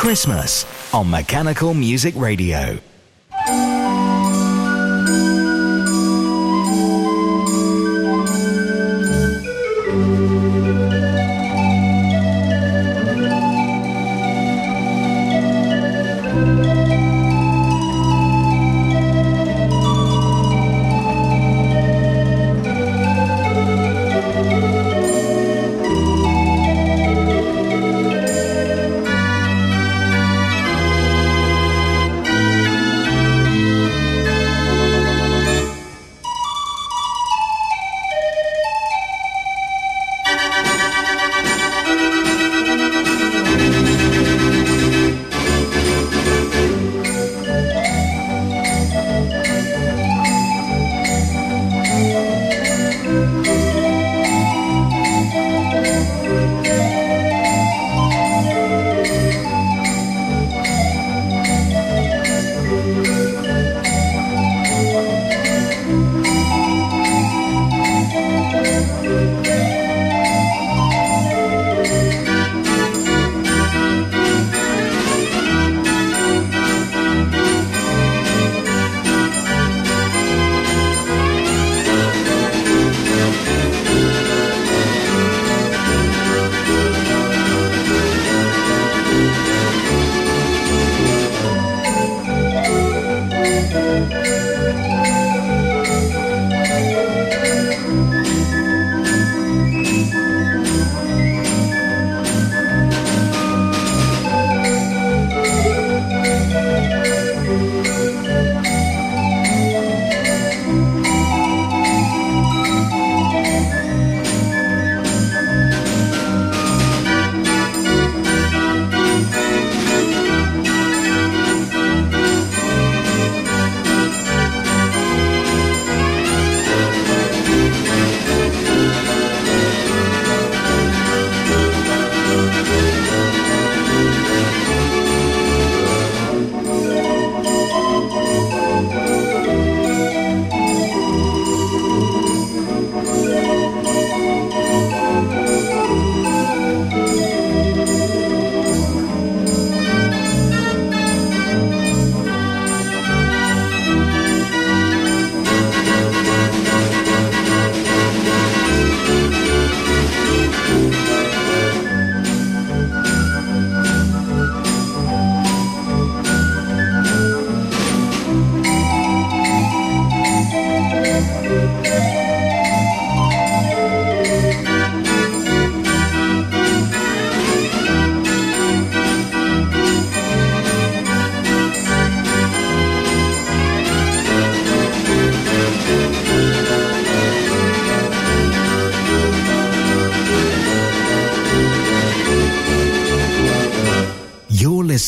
Christmas on Mechanical Music Radio.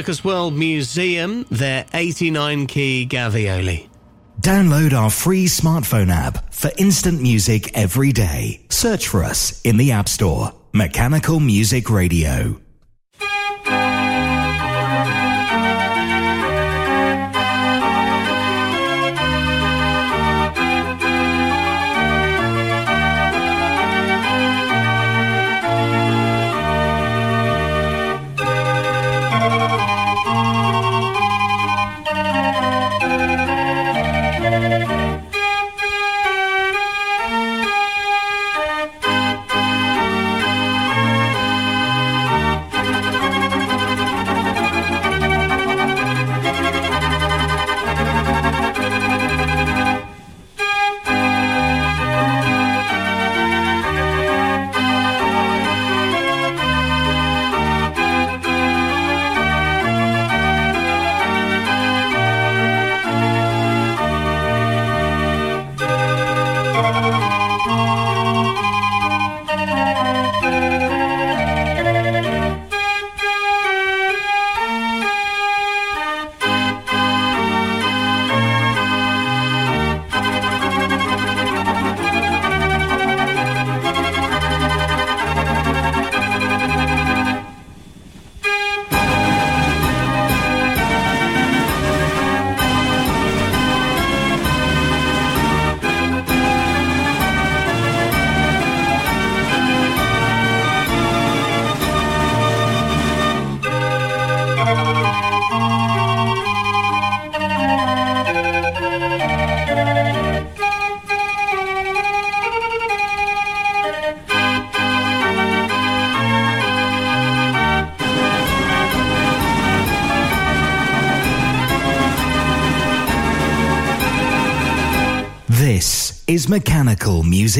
Circus World Museum, their 89 key Gavioli. Download our free smartphone app for instant music every day. Search for us in the App Store. Mechanical Music Radio.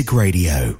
Radio.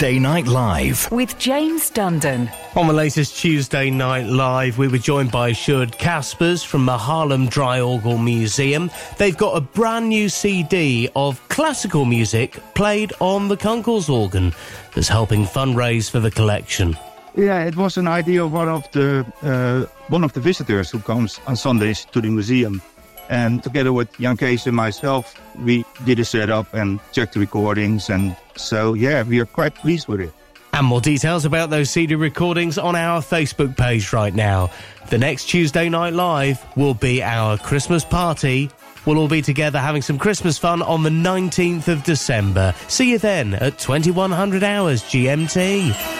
Tuesday Night Live with James Dundon. On the latest Tuesday Night Live, we were joined by Sjoerd Caspers from the Harlem Dry Draaiorgel Museum. They've got a brand new CD of classical music played on the Kunkels organ that's helping fundraise for the collection. Yeah, it was an idea of one of the uh, one of the visitors who comes on Sundays to the museum. And together with Jan Kees and myself, we did a setup and checked the recordings. And so, yeah, we are quite pleased with it. And more details about those CD recordings on our Facebook page right now. The next Tuesday Night Live will be our Christmas party. We'll all be together having some Christmas fun on the 19th of December. See you then at 2100 hours GMT.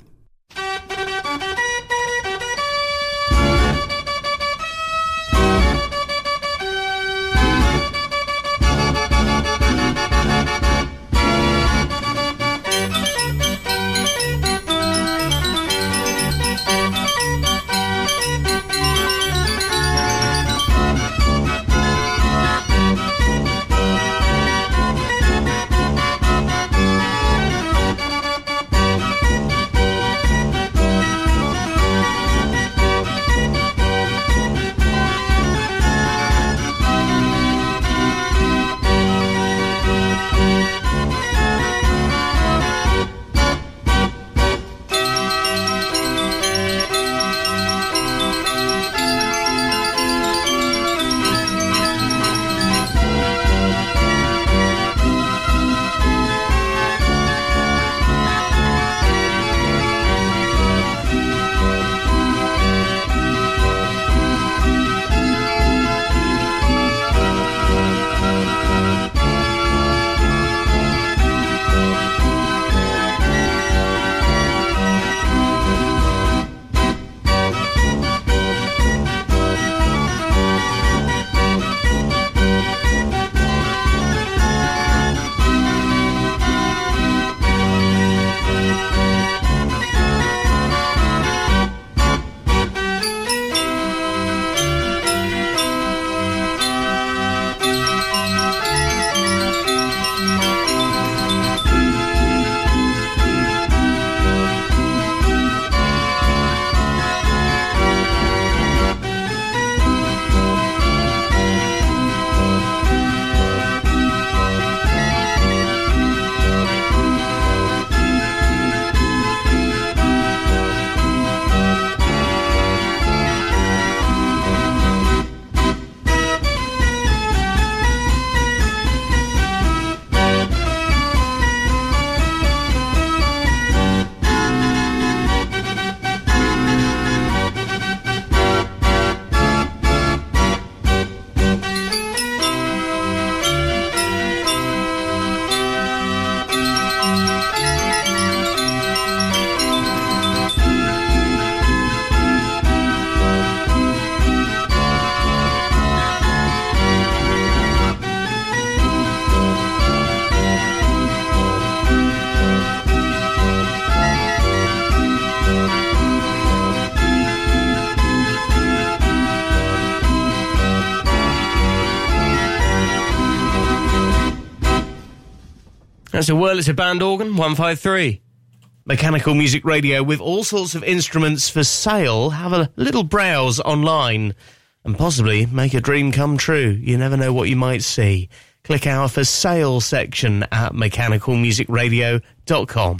That's a Wurlitzer band organ, 153. Mechanical Music Radio with all sorts of instruments for sale. Have a little browse online and possibly make a dream come true. You never know what you might see. Click our for sale section at mechanicalmusicradio.com.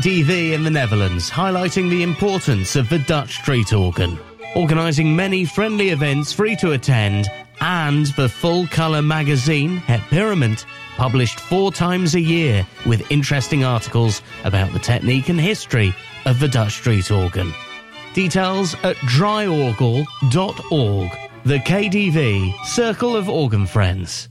KDV in the Netherlands, highlighting the importance of the Dutch street organ, organising many friendly events free to attend, and the full colour magazine, Het Pierement, published four times a year with interesting articles about the technique and history of the Dutch street organ. Details at draaiorgel.org. The KDV, Circle of Organ Friends.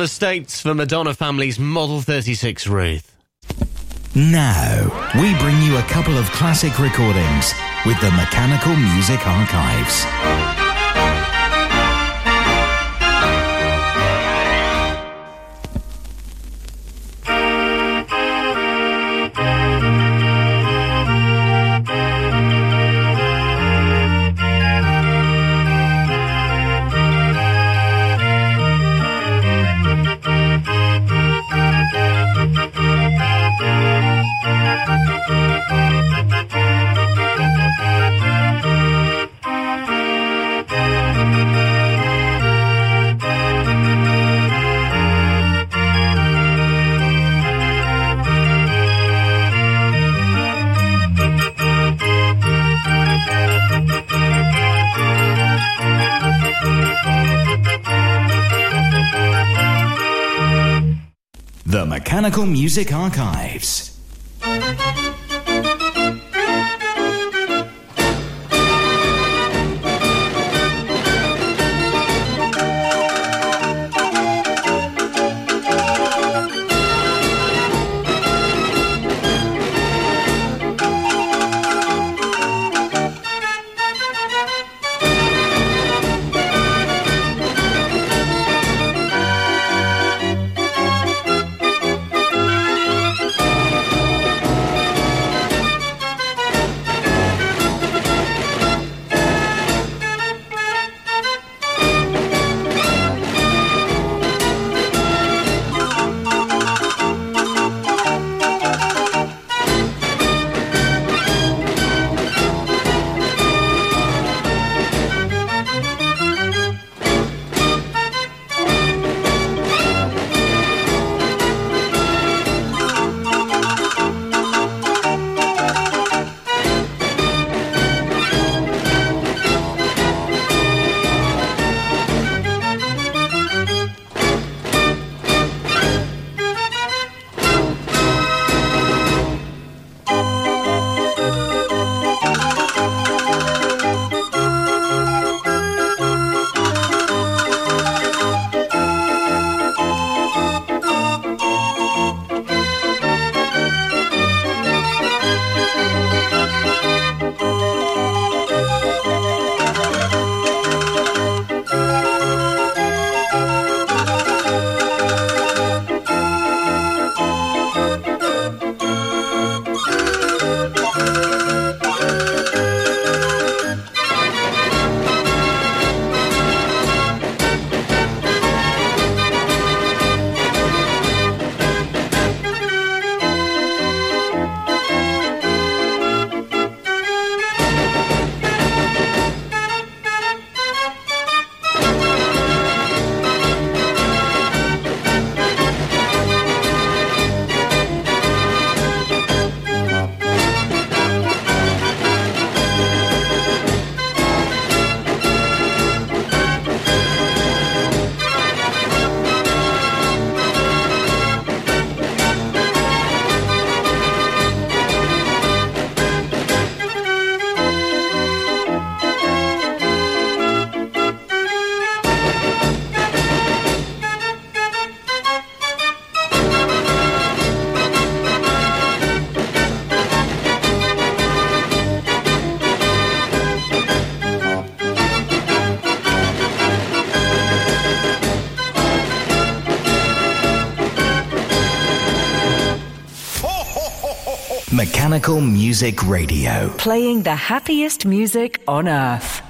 From the States for Madonna Family's Model 36 Ruth. Now, we bring you a couple of classic recordings with the Mechanical Music Archives. Mechanical Music Archives. Mechanical Music Radio. Playing the happiest music on earth.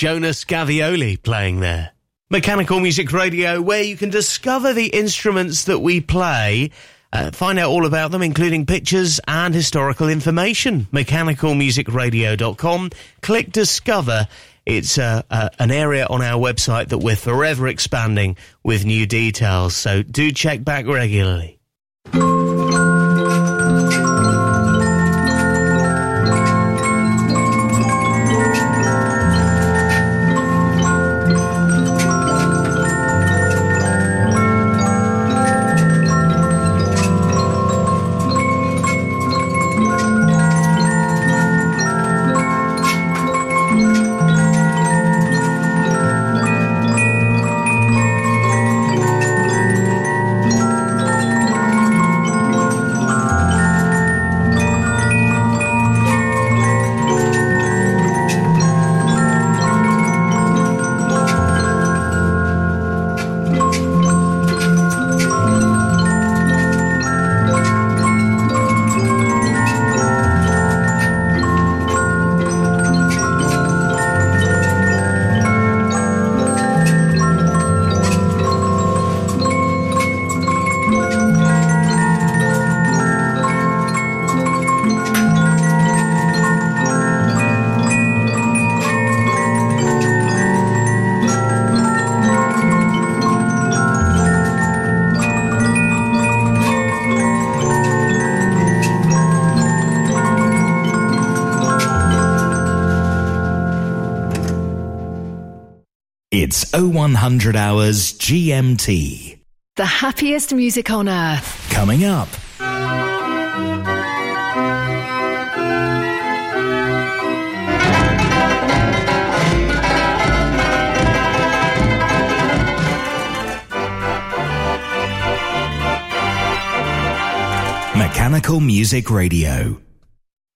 Jonas Gavioli playing there. Mechanical Music Radio, where you can discover the instruments that we play. Uh, find out all about them, including pictures and historical information. MechanicalMusicRadio.com. Click Discover. It's uh, uh, an area on our website that we're forever expanding with new details, so do check back regularly. It's 0100 hours GMT. The happiest music on earth. Coming up. Mechanical Music Radio.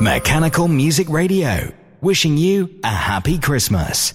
Mechanical Music Radio, wishing you a happy Christmas.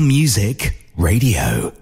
Music Radio.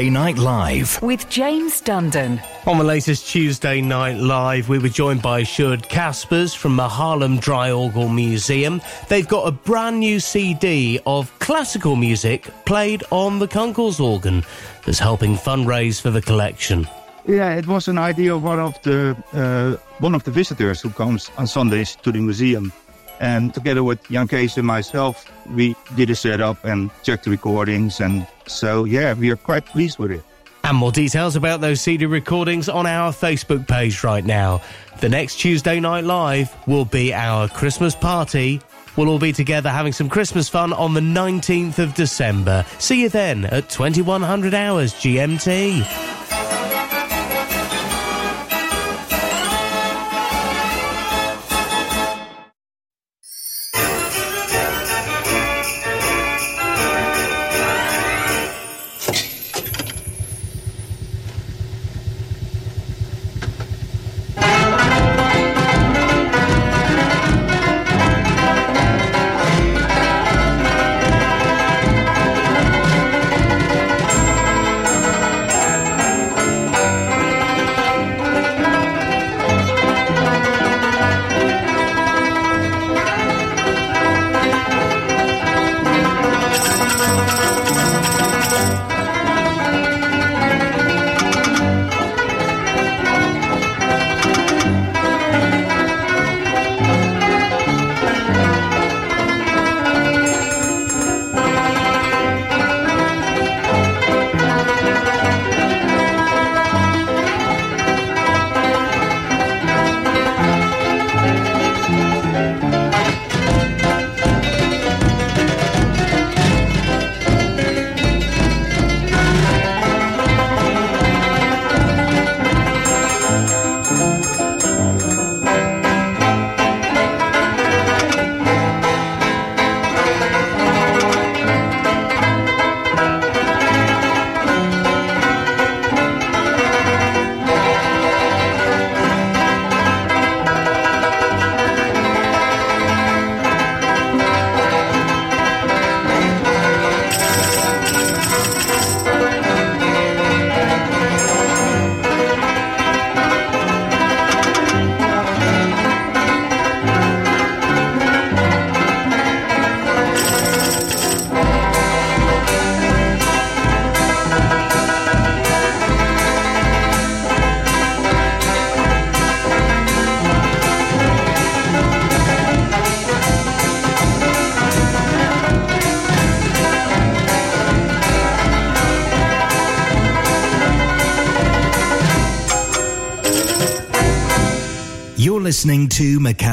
Tuesday Night Live with James Dundon. On the latest Tuesday Night Live, we were joined by Sjoerd Caspers from the Haarlem Dry Draaiorgel Museum. They've got a brand new CD of classical music played on the Kunkels organ that's helping fundraise for the collection. Yeah, it was an idea of one of the uh, one of the visitors who comes on Sundays to the museum. And together with Jan Kees and myself, we did a setup and checked the recordings. And so, yeah, we are quite pleased with it. And more details about those CD recordings on our Facebook page right now. The next Tuesday Night Live will be our Christmas party. We'll all be together having some Christmas fun on the 19th of December. See you then at 2100 hours GMT.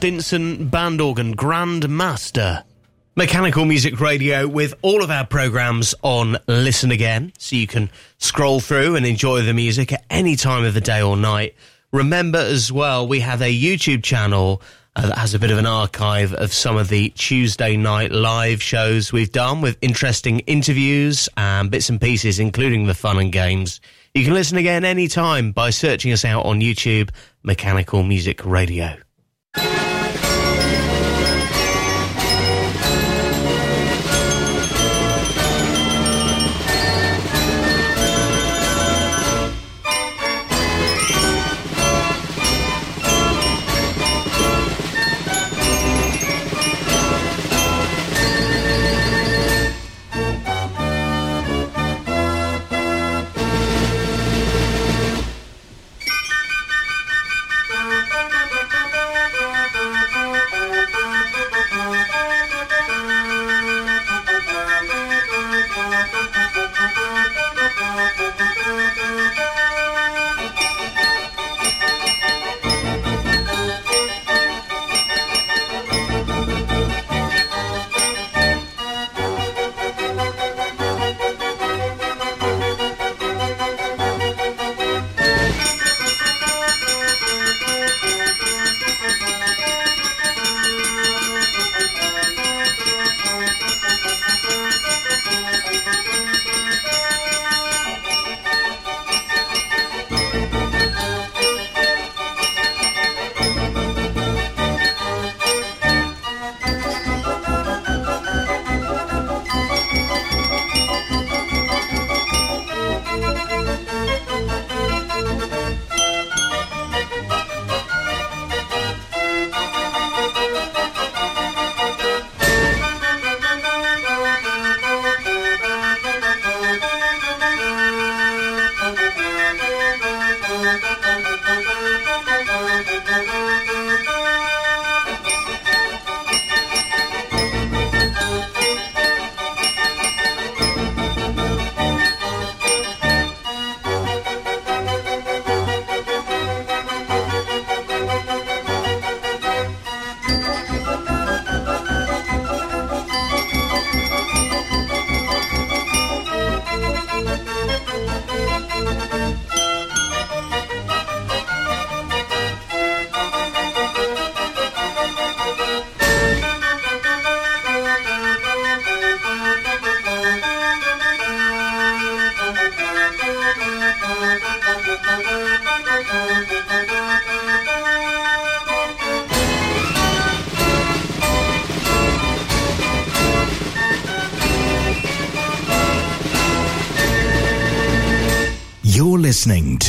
Stinson band organ Grand Master. Mechanical Music Radio with all of our programs on Listen Again, so you can scroll through and enjoy the music at any time of the day or night. Remember as well, we have a YouTube channel uh, that has a bit of an archive of some of the Tuesday night live shows we've done with interesting interviews and bits and pieces, including the fun and games. You can listen again anytime by searching us out on YouTube, Mechanical Music Radio.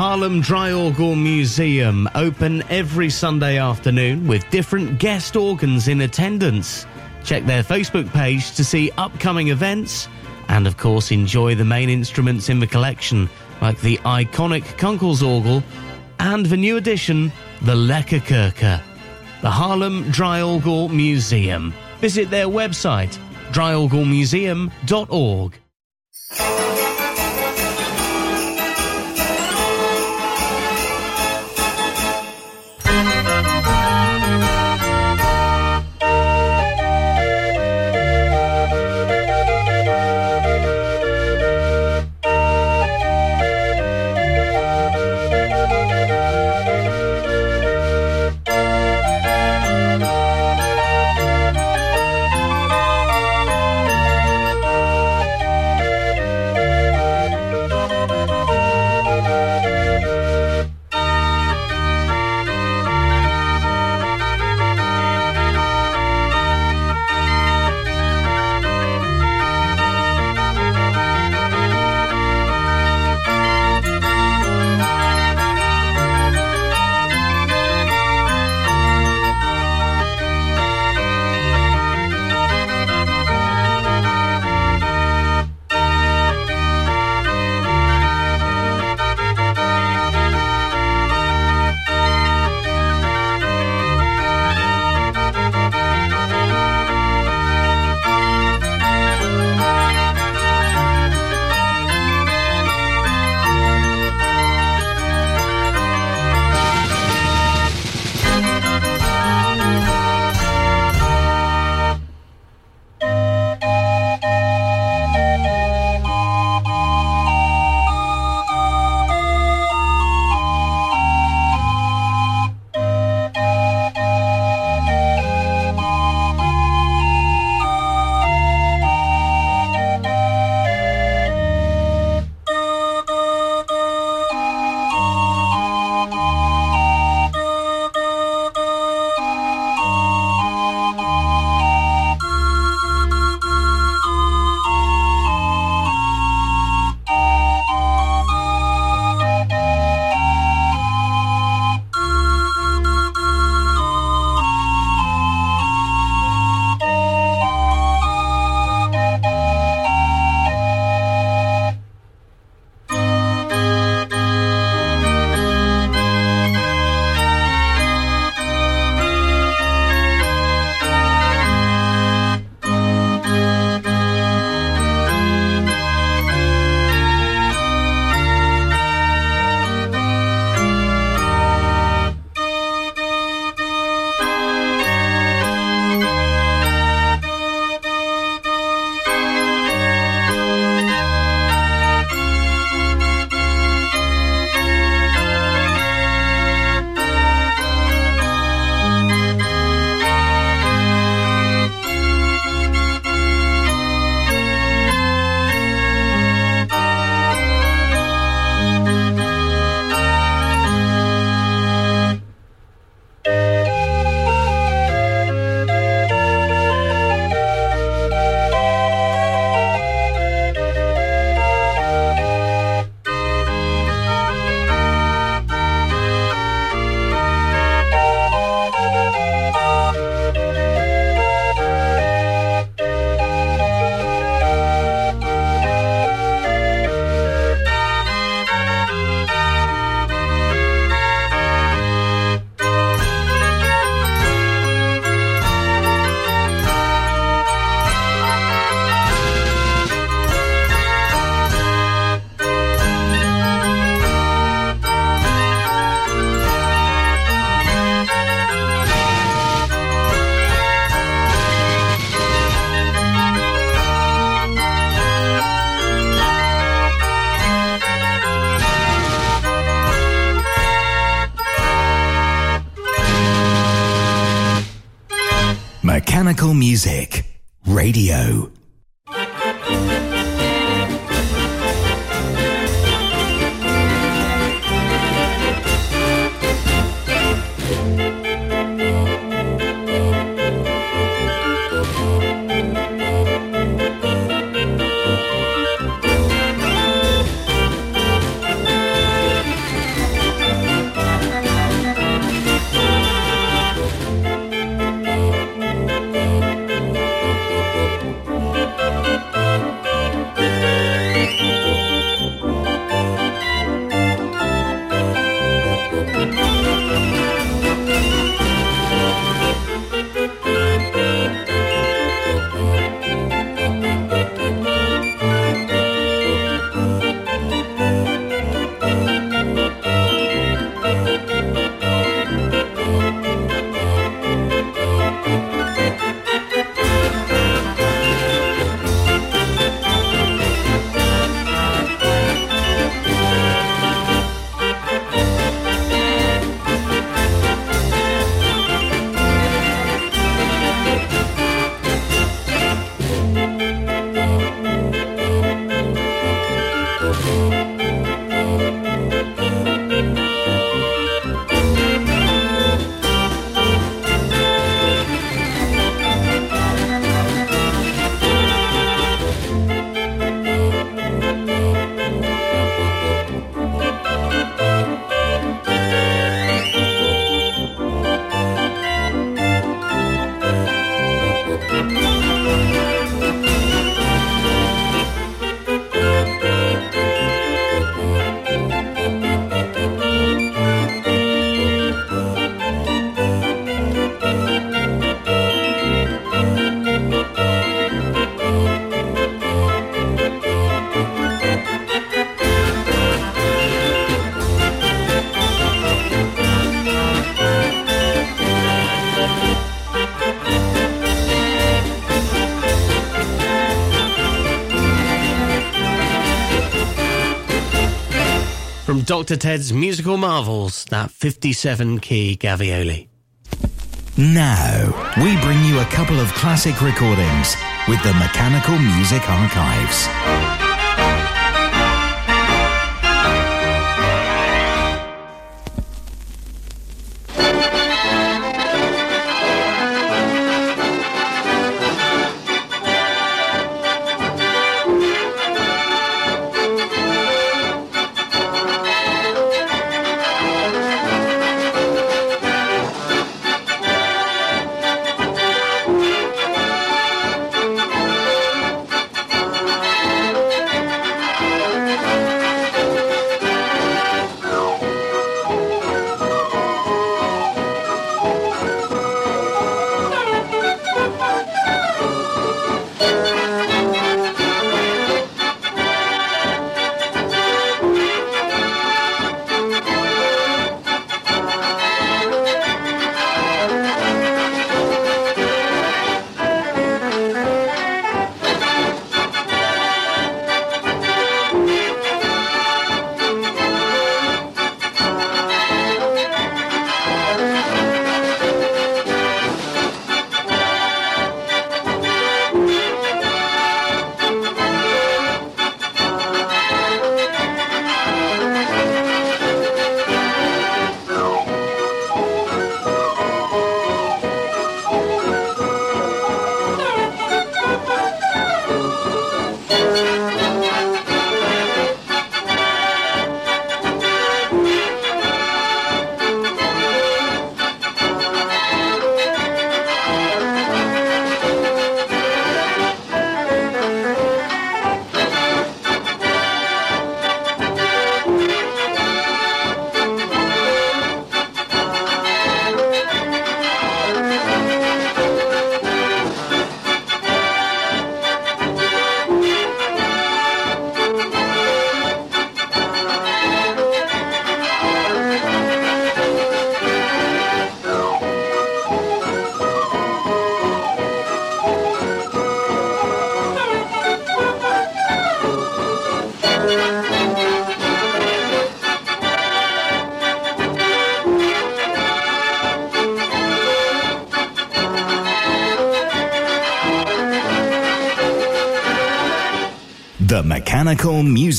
The Haarlem Draaiorgel Museum open every Sunday afternoon with different guest organs in attendance. Check their Facebook page to see upcoming events and of course enjoy the main instruments in the collection like the iconic Kunkelsorgel and the new addition, the Lekkerkerker. The Haarlem Draaiorgel Museum. Visit their website, draaiorgelmuseum.org. Dr. Ted's Musical Marvels, that 57 key Gavioli. Now, we bring you a couple of classic recordings with the Mechanical Music Archives.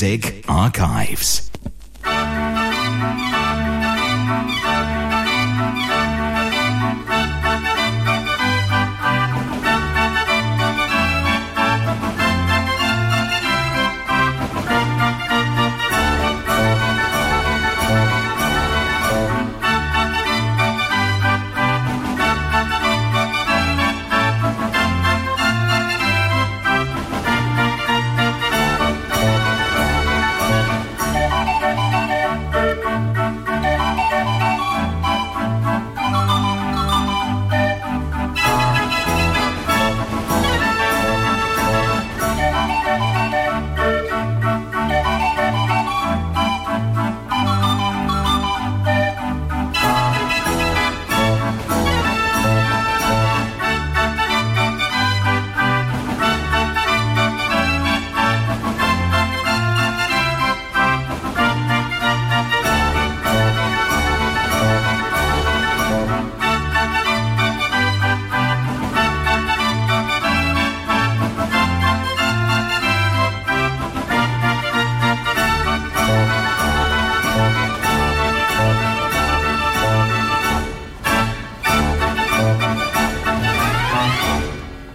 Music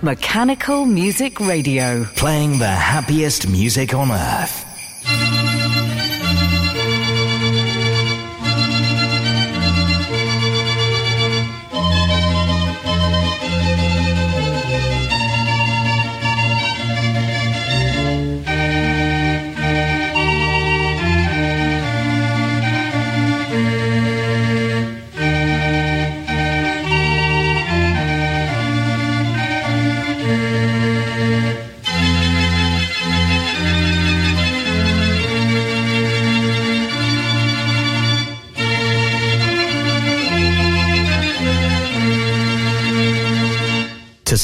Mechanical Music Radio. Playing the happiest music on earth.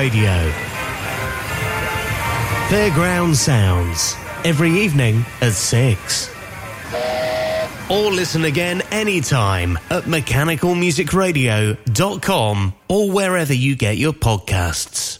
Radio. Fairground Sounds, every evening at 6. Or listen again anytime at mechanicalmusicradio.com or wherever you get your podcasts.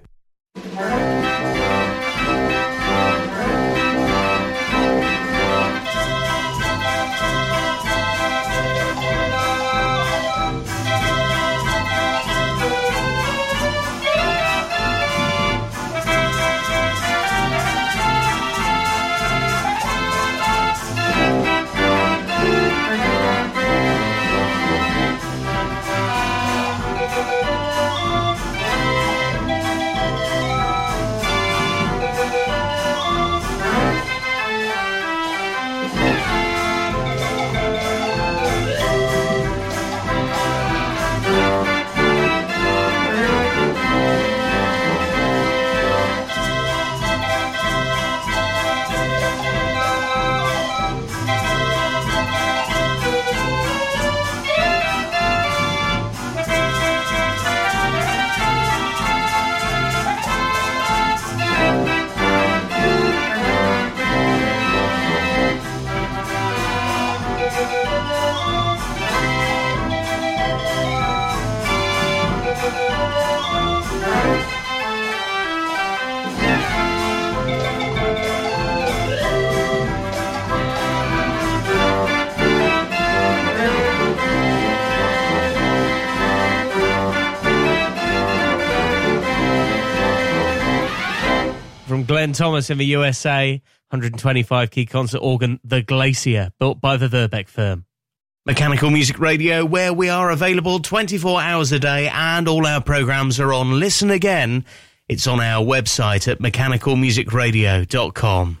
Thomas in the USA, 125 key concert organ, The Glacier, built by the Verbeeck firm. Mechanical Music Radio, where we are available 24 hours a day and all our programs are on Listen Again. It's on our website at mechanicalmusicradio.com.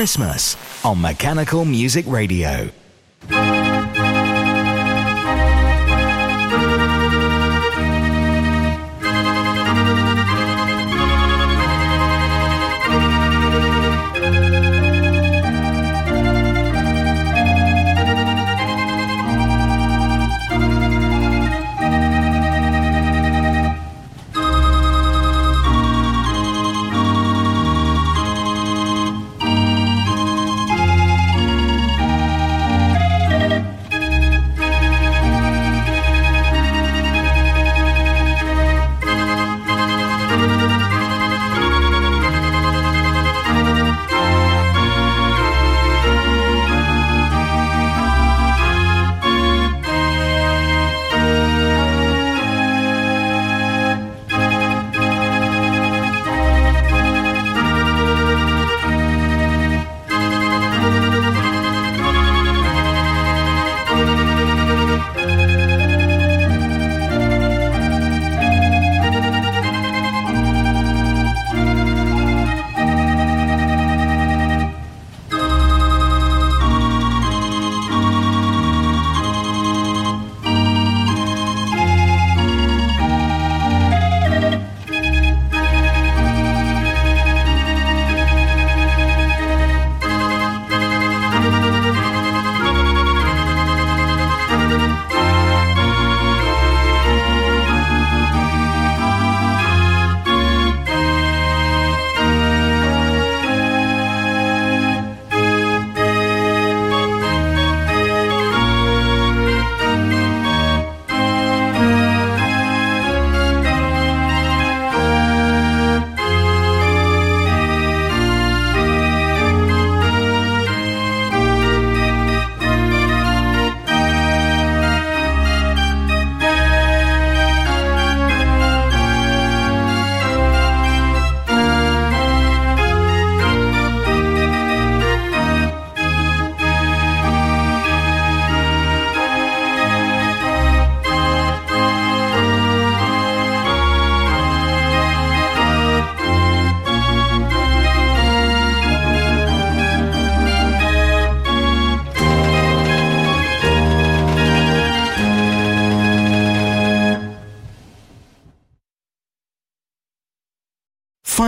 Christmas on Mechanical Music Radio.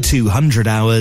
0200 hours